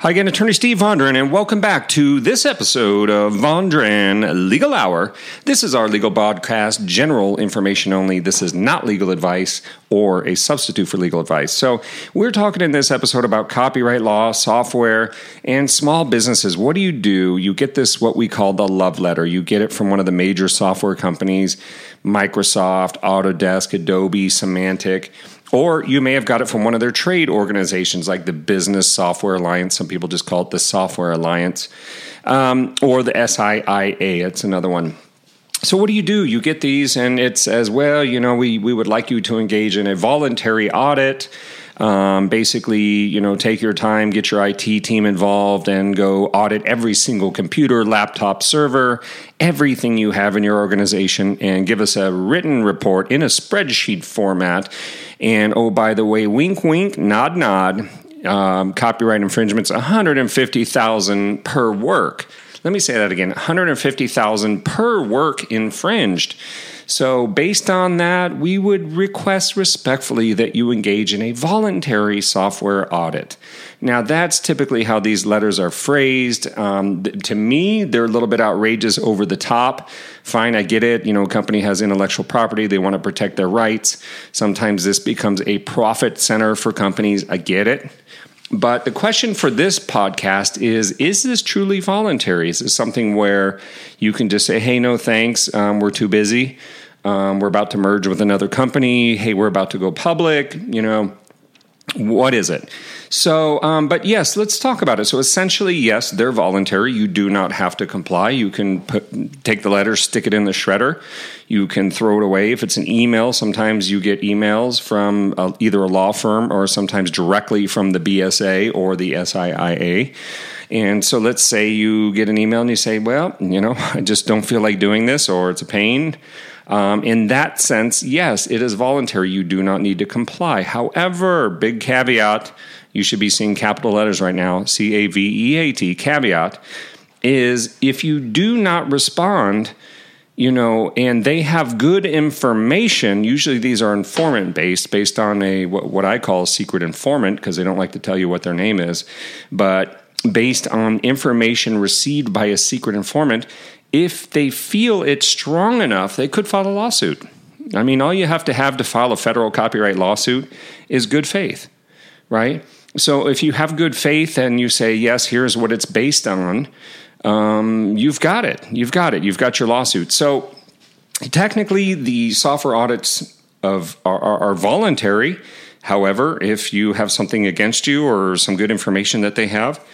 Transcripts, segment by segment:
Hi again, Attorney Steve Vondran, and welcome back to this episode of Vondran Legal Hour. This is our legal broadcast, general information only. This is not legal advice or a substitute for legal advice. So, we're talking in this episode about copyright law, software, and small businesses. What do you do? You get this, what we call the love letter. You get it from one of the major software companies Microsoft, Autodesk, Adobe, Symantec. Or you may have got it from one of their trade organizations like the Business Software Alliance. Some people just call it the Software Alliance. Um, or the SIIA. It's another one. So what do you do? You get these, and it says, well, you know, we, we would like you to engage in a voluntary audit. Um, basically, you know, take your time, get your IT team involved, and go audit every single computer, laptop, server, everything you have in your organization, and give us a written report in a spreadsheet format. And oh, by the way, wink, wink, nod, nod. Um, copyright infringements, 150,000 per work. Let me say that again 150,000 per work infringed. So, based on that, we would request respectfully that you engage in a voluntary software audit. Now, that's typically how these letters are phrased. Um, th- to me, they're a little bit outrageous over the top. Fine, I get it. You know, a company has intellectual property, they want to protect their rights. Sometimes this becomes a profit center for companies. I get it. But the question for this podcast is Is this truly voluntary? Is this something where you can just say, hey, no thanks, um, we're too busy? Um, we're about to merge with another company. Hey, we're about to go public. You know, what is it? So, um, but yes, let's talk about it. So, essentially, yes, they're voluntary. You do not have to comply. You can put, take the letter, stick it in the shredder. You can throw it away. If it's an email, sometimes you get emails from uh, either a law firm or sometimes directly from the BSA or the SIIA. And so, let's say you get an email and you say, Well, you know, I just don't feel like doing this, or it's a pain. Um, in that sense, yes, it is voluntary. You do not need to comply. However, big caveat you should be seeing capital letters right now C A V E A T, caveat is if you do not respond, you know, and they have good information. Usually, these are informant based, based on a what, what I call a secret informant, because they don't like to tell you what their name is, but based on information received by a secret informant. If they feel it's strong enough, they could file a lawsuit. I mean, all you have to have to file a federal copyright lawsuit is good faith, right? So if you have good faith and you say, yes, here's what it's based on, um, you've got it. You've got it. You've got your lawsuit. So technically, the software audits of are, are, are voluntary. However, if you have something against you or some good information that they have,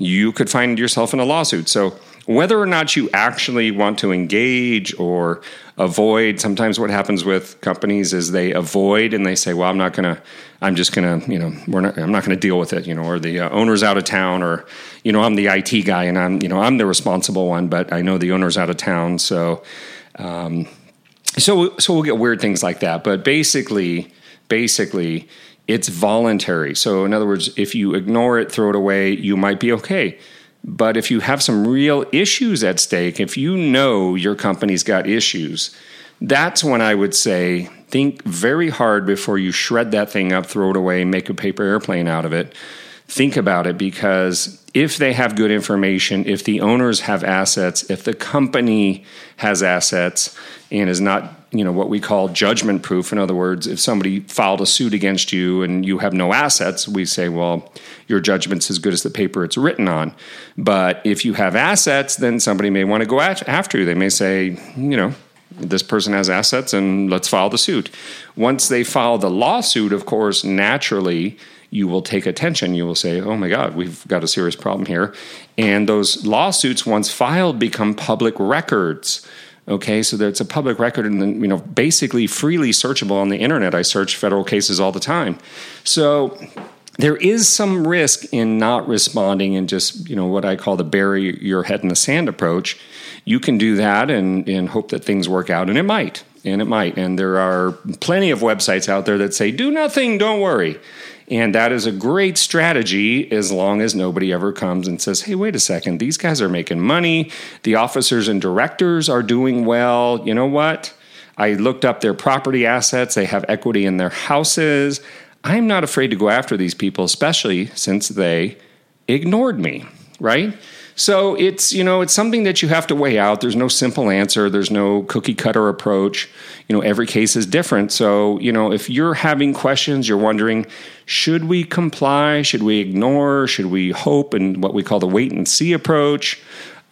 you could find yourself in a lawsuit. So whether or not you actually want to engage or avoid sometimes what happens with companies is they avoid and they say well i'm not going to i'm just going to you know we're not i'm not going to deal with it you know or the uh, owner's out of town or you know i'm the it guy and i'm you know i'm the responsible one but i know the owner's out of town so um, so so we'll get weird things like that but basically basically it's voluntary so in other words if you ignore it throw it away you might be okay but if you have some real issues at stake, if you know your company's got issues, that's when I would say think very hard before you shred that thing up, throw it away, make a paper airplane out of it. Think about it because if they have good information, if the owners have assets, if the company has assets and is not, you know, what we call judgment proof, in other words, if somebody filed a suit against you and you have no assets, we say, well, your judgment's as good as the paper it's written on. But if you have assets, then somebody may want to go after you. They may say, you know, this person has assets and let's file the suit. Once they file the lawsuit, of course, naturally, you will take attention. You will say, oh my God, we've got a serious problem here. And those lawsuits, once filed, become public records. Okay, so it's a public record and you know basically freely searchable on the internet. I search federal cases all the time. So there is some risk in not responding and just, you know, what I call the bury your head in the sand approach. You can do that and, and hope that things work out, and it might. And it might. And there are plenty of websites out there that say, do nothing, don't worry. And that is a great strategy as long as nobody ever comes and says, hey, wait a second, these guys are making money. The officers and directors are doing well. You know what? I looked up their property assets, they have equity in their houses. I'm not afraid to go after these people, especially since they ignored me, right? So it's, you know, it's something that you have to weigh out. There's no simple answer. There's no cookie cutter approach. You know, every case is different. So, you know, if you're having questions, you're wondering, should we comply? Should we ignore? Should we hope and what we call the wait and see approach?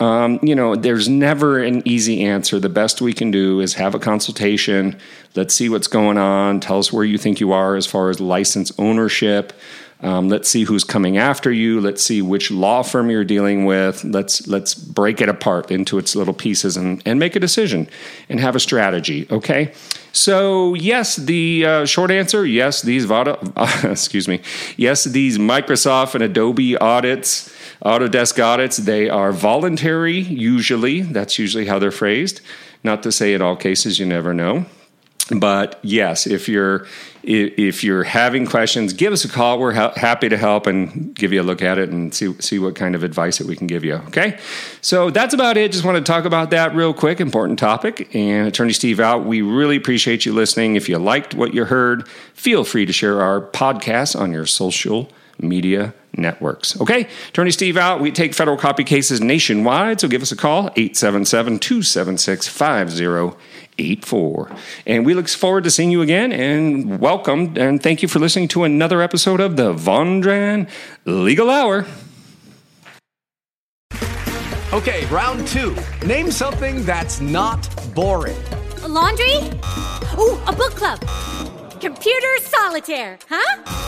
Um, you know, there's never an easy answer. The best we can do is have a consultation. Let's see what's going on. Tell us where you think you are as far as license ownership. Um, let's see who's coming after you. Let's see which law firm you're dealing with. Let's let's break it apart into its little pieces and, and make a decision and have a strategy. Okay. So yes, the uh, short answer: yes, these Vada, uh, excuse me, yes, these Microsoft and Adobe audits, Autodesk audits, they are voluntary. Usually, that's usually how they're phrased. Not to say in all cases, you never know but yes, if you're if you're having questions, give us a call. We're ha- happy to help and give you a look at it and see see what kind of advice that we can give you. Okay, so that's about it. Just want to talk about that real quick, important topic. And Attorney Steve out. We really appreciate you listening. If you liked what you heard, feel free to share our podcast on your social media networks. Okay, Attorney Steve out. We take federal copy cases nationwide, so give us a call 877 276 5084. And we look forward to seeing you again and welcome and thank you for listening to another episode of the Vondran Legal Hour. Okay, round two. Name something that's not boring. A laundry? Ooh, a book club. Computer solitaire, huh?